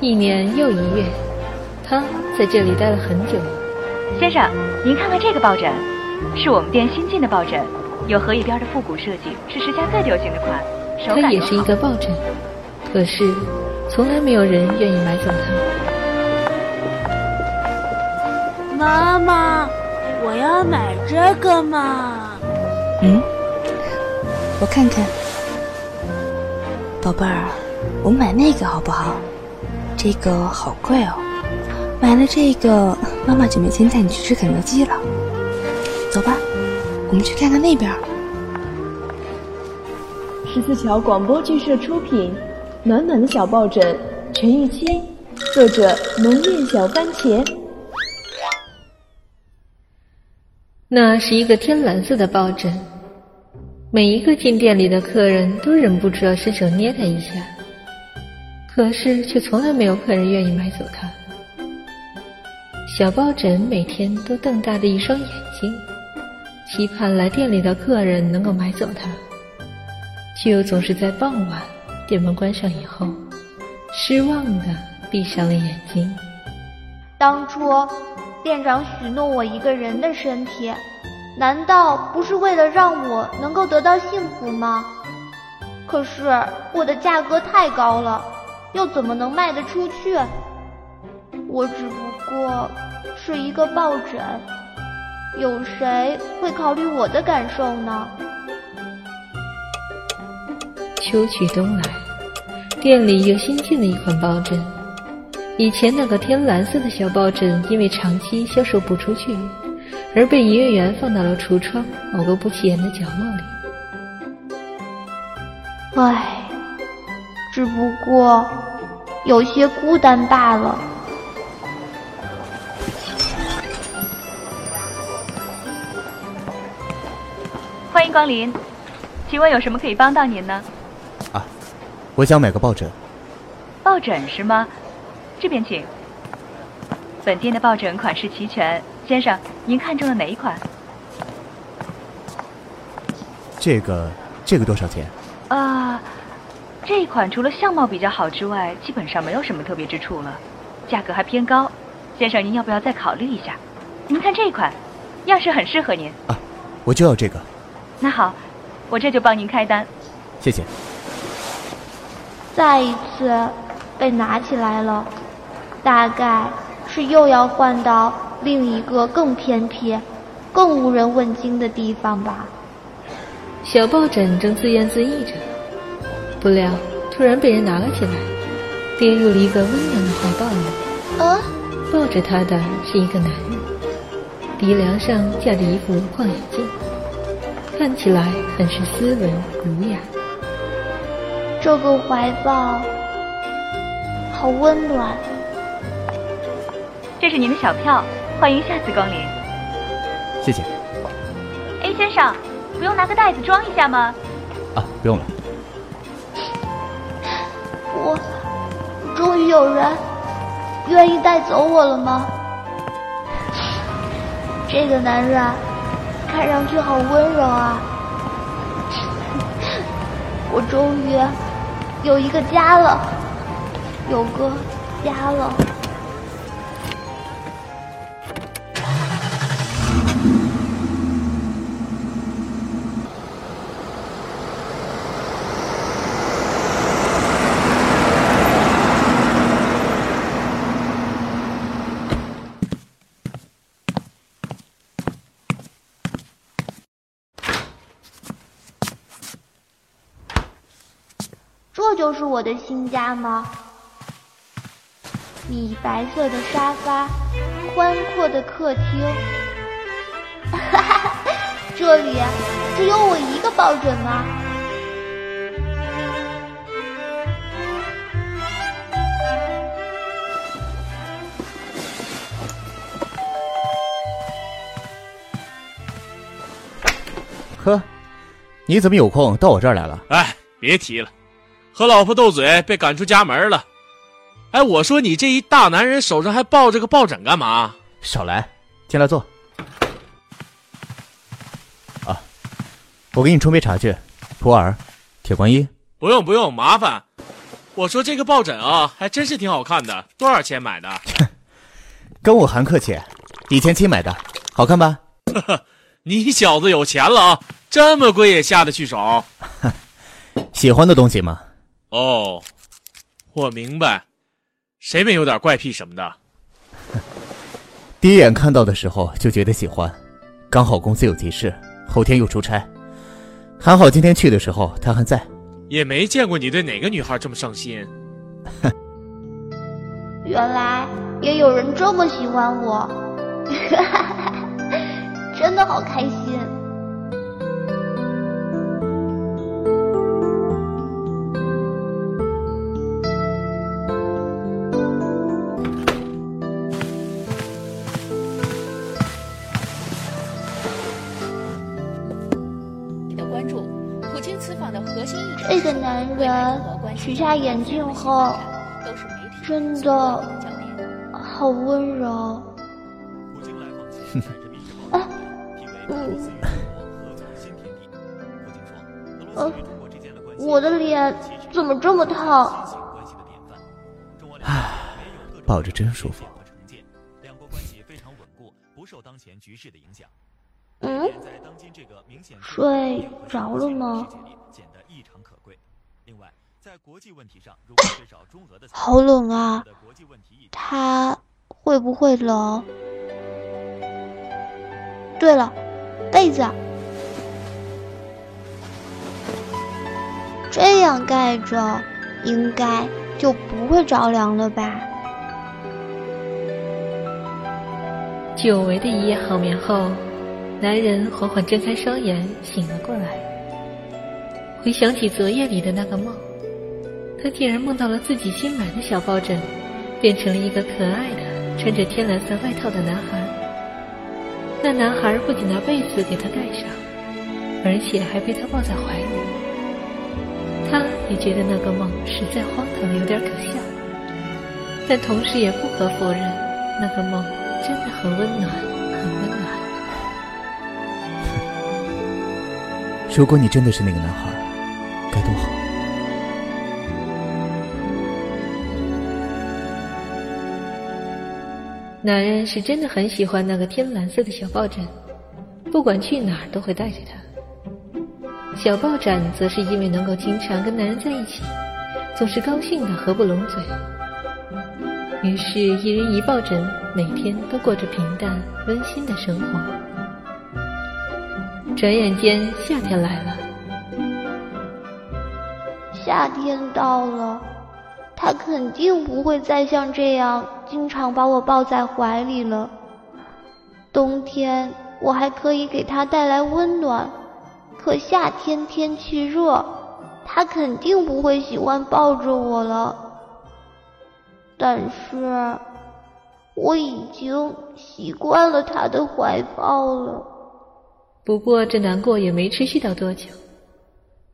一年又一月，他在这里待了很久。先生，您看看这个抱枕，是我们店新进的抱枕，有荷叶边的复古设计，是时下最流行的款。它也是一个抱枕，可是从来没有人愿意买走它。妈妈，我要买这个嘛。嗯，我看看，宝贝儿，我买那个好不好？这个好贵哦，买了这个，妈妈就没钱带你去吃肯德基了。走吧，我们去看看那边。十四桥广播剧社出品，《暖暖的小抱枕》，陈玉清，作者浓艳小番茄。那是一个天蓝色的抱枕，每一个进店里的客人都忍不住要伸手捏它一下，可是却从来没有客人愿意买走它。小抱枕每天都瞪大着一双眼睛，期盼来店里的客人能够买走它。却又总是在傍晚店门关上以后，失望的闭上了眼睛。当初店长许诺我一个人的身体，难道不是为了让我能够得到幸福吗？可是我的价格太高了，又怎么能卖得出去？我只不过是一个抱枕，有谁会考虑我的感受呢？秋去冬来，店里又新进了一款抱枕。以前那个天蓝色的小抱枕，因为长期销售不出去，而被营业员放到了橱窗某个不起眼的角落里。唉，只不过有些孤单罢了。欢迎光临，请问有什么可以帮到您呢？啊我想买个抱枕，抱枕是吗？这边请。本店的抱枕款式齐全，先生，您看中了哪一款？这个，这个多少钱？啊，这一款除了相貌比较好之外，基本上没有什么特别之处了，价格还偏高。先生，您要不要再考虑一下？您看这一款，样式很适合您。啊，我就要这个。那好，我这就帮您开单。谢谢。再一次被拿起来了，大概是又要换到另一个更偏僻、更无人问津的地方吧。小抱枕正自言自语着，不料突然被人拿了起来，跌入了一个温暖的怀抱里。啊！抱着他的是一个男人，鼻梁上架着一副无框眼镜，看起来很是斯文儒雅。这个怀抱好温暖。这是您的小票，欢迎下次光临。谢谢。A 先生，不用拿个袋子装一下吗？啊，不用了。有人愿意带走我了吗？这个男人看上去好温柔啊！我终于。有一个家了，有个家了。这就是我的新家吗？米白色的沙发，宽阔的客厅，哈哈，这里只有我一个抱枕吗？呵，你怎么有空到我这儿来了？哎，别提了。和老婆斗嘴，被赶出家门了。哎，我说你这一大男人手上还抱着个抱枕干嘛？少来，进来坐。啊，我给你冲杯茶去。普洱，铁观音。不用不用，麻烦。我说这个抱枕啊，还真是挺好看的，多少钱买的？跟我还客气，以前亲买的，好看吧？你小子有钱了啊，这么贵也下得去手？喜欢的东西嘛。哦，我明白，谁没有点怪癖什么的？第一眼看到的时候就觉得喜欢，刚好公司有急事，后天又出差，还好今天去的时候他还在。也没见过你对哪个女孩这么上心。原来也有人这么喜欢我，真的好开心。这个男人取下眼镜后，真的好温柔。哎，嗯，呃，我的脸怎么这么烫？唉，抱着真舒服。嗯，睡着了吗？好冷啊！他会不会冷？对了，被子，这样盖着，应该就不会着凉了吧？久违的一夜好眠后，男人缓缓睁开双眼，醒了过来，回想起昨夜里的那个梦。他竟然梦到了自己新买的小抱枕，变成了一个可爱的穿着天蓝色外套的男孩。那男孩不仅拿被子给他盖上，而且还被他抱在怀里。他也觉得那个梦实在荒唐，有点可笑，但同时也不可否认，那个梦真的很温暖，如果你真的是那个男孩，该多好。男人是真的很喜欢那个天蓝色的小抱枕，不管去哪儿都会带着它。小抱枕则是因为能够经常跟男人在一起，总是高兴的合不拢嘴。于是，一人一抱枕，每天都过着平淡温馨的生活。转眼间，夏天来了。夏天到了。他肯定不会再像这样经常把我抱在怀里了。冬天我还可以给他带来温暖，可夏天天气热，他肯定不会喜欢抱着我了。但是我已经习惯了他的怀抱了。不过这难过也没持续到多久，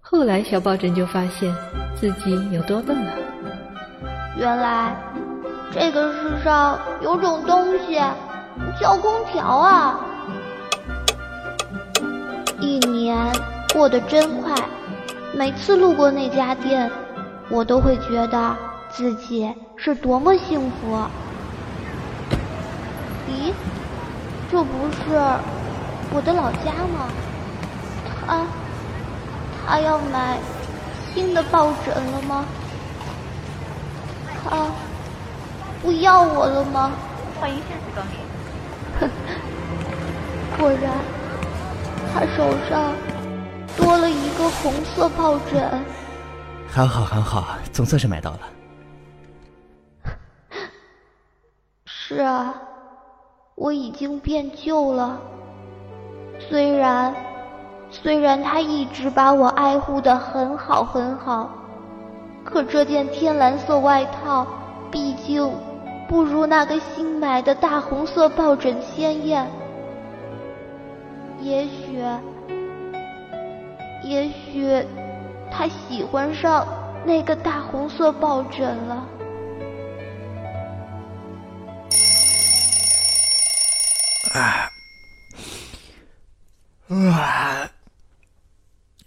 后来小抱枕就发现自己有多笨了。原来，这个世上有种东西叫空调啊！一年过得真快，每次路过那家店，我都会觉得自己是多么幸福。咦，这不是我的老家吗？他，他要买新的抱枕了吗？他不要我了吗？欢迎下次光临。哼，果然，他手上多了一个红色抱枕。还好还好，总算是买到了。是啊，我已经变旧了。虽然，虽然他一直把我爱护的很好很好。可这件天蓝色外套，毕竟不如那个新买的大红色抱枕鲜艳。也许，也许他喜欢上那个大红色抱枕了。啊，啊，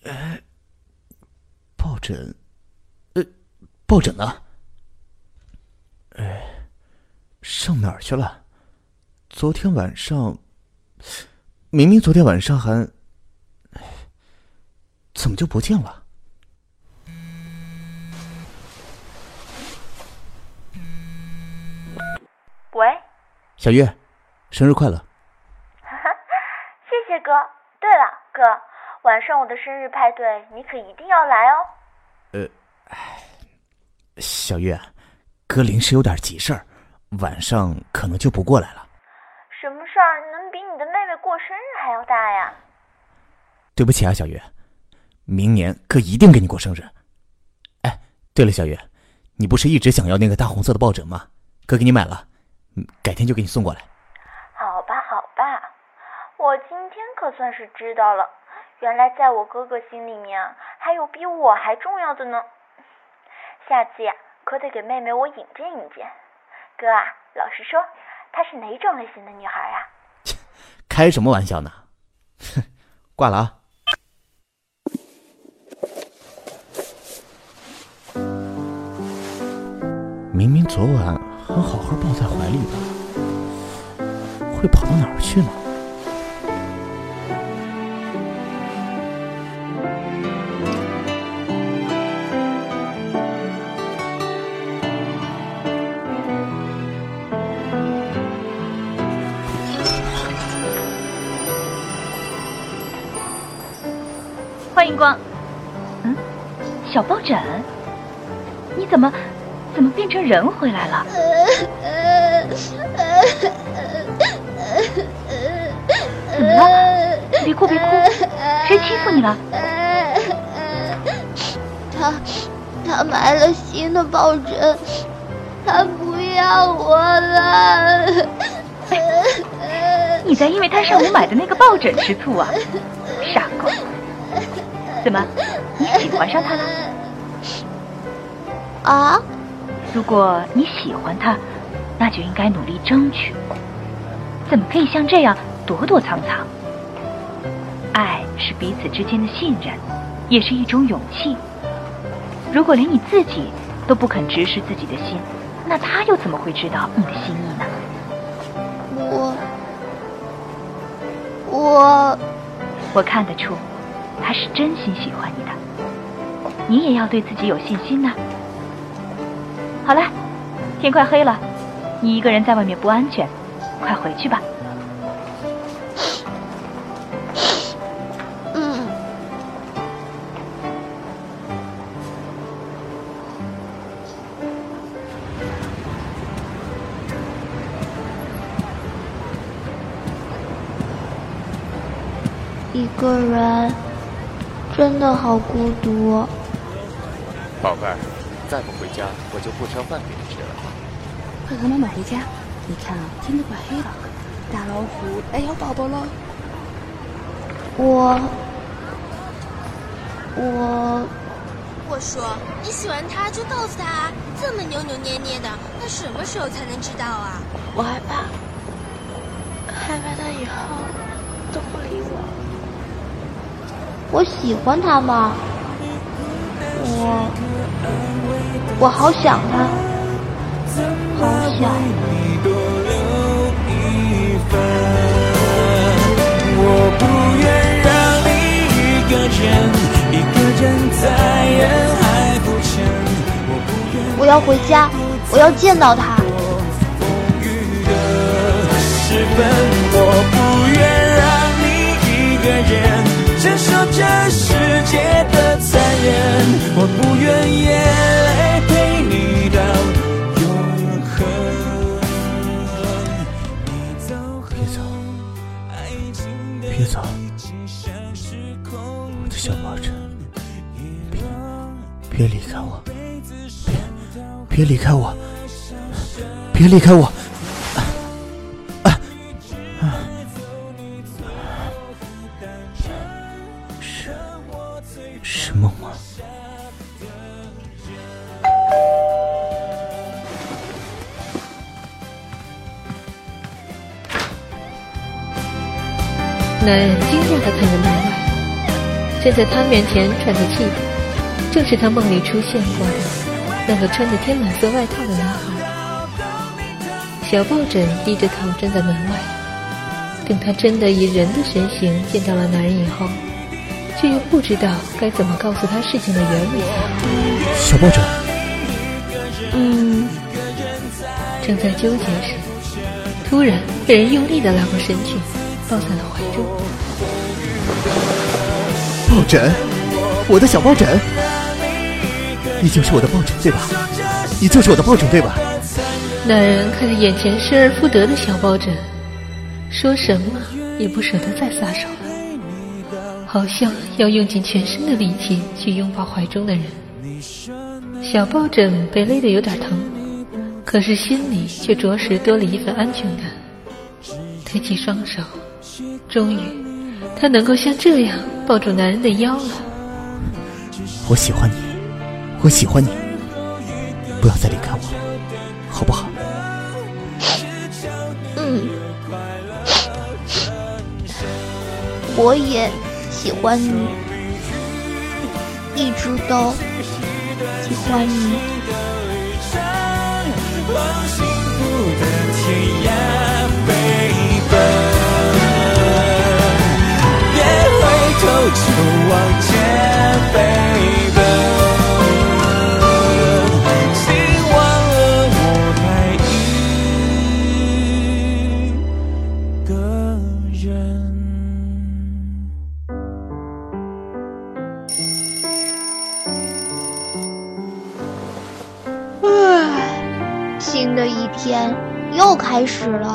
哎，抱枕。呃抱枕呢？哎，上哪儿去了？昨天晚上，明明昨天晚上还，怎么就不见了？喂，小月，生日快乐！对了，哥，晚上我的生日派对，你可一定要来哦。呃，小月，哥临时有点急事儿，晚上可能就不过来了。什么事儿能比你的妹妹过生日还要大呀？对不起啊，小月，明年哥一定给你过生日。哎，对了，小月，你不是一直想要那个大红色的抱枕吗？哥给你买了，改天就给你送过来。我今天可算是知道了，原来在我哥哥心里面还有比我还重要的呢。下次呀，可得给妹妹我引荐引荐。哥啊，老实说，她是哪种类型的女孩啊？开什么玩笑呢？哼，挂了啊。明明昨晚还好好抱在怀里的，会跑到哪儿去呢？欢迎光。嗯，小抱枕，你怎么怎么变成人回来了？怎么了？别哭别哭，谁欺负你了？他他买了新的抱枕，他不要我了。你在因为他上午买的那个抱枕吃醋啊？傻瓜！怎么，你喜欢上他了？啊？如果你喜欢他，那就应该努力争取。怎么可以像这样躲躲藏藏？爱是彼此之间的信任，也是一种勇气。如果连你自己都不肯直视自己的心，那他又怎么会知道你的心意呢？我我我看得出，他是真心喜欢你的。你也要对自己有信心呢、好了，天快黑了，你一个人在外面不安全，快回去吧。嗯，一个人真的好孤独。宝贝儿，再不回家，我就不烧饭给你吃了。快和妈妈回家！你看啊，天都快黑了，大老虎来咬宝宝了。我我我说你喜欢他就告诉他啊，这么扭扭捏捏的，那什么时候才能知道啊？我害怕，害怕他以后都不理我。我喜欢他吗？我我好想他，好想。我不愿让你一个人，一个人在人海浮沉。我不愿我要回家，我要见到他。雨的时分，我不愿让你一个人承受这世界的残忍。我不愿眼泪陪你到永恒。你走后别走，爱情的别走，已经像是空我的小抱枕，别别离开我，别别离开我，别离开我！男人惊讶地看着门外，站在他面前喘着气的，正是他梦里出现过的那个穿着天蓝色外套的男孩。小抱枕低着头站在门外，等他真的以人的身形见到了男人以后，却又不知道该怎么告诉他事情的原委。小抱枕，嗯，正在纠结时，突然被人用力的拉过身去，抱在了怀中。抱枕，我的小抱枕，你就是我的抱枕对吧？你就是我的抱枕对吧？男人看着眼前失而复得的小抱枕，说什么也不舍得再撒手了，好像要用尽全身的力气去拥抱怀中的人。小抱枕被勒得有点疼，可是心里却着实多了一份安全感。抬起双手，终于，他能够像这样抱住男人的腰了。我喜欢你，我喜欢你，不要再离开我了，好不好？嗯，我也喜欢你，一直都喜欢你。就往前飞奔。请忘了我还一个人。唉，新的一天又开始了。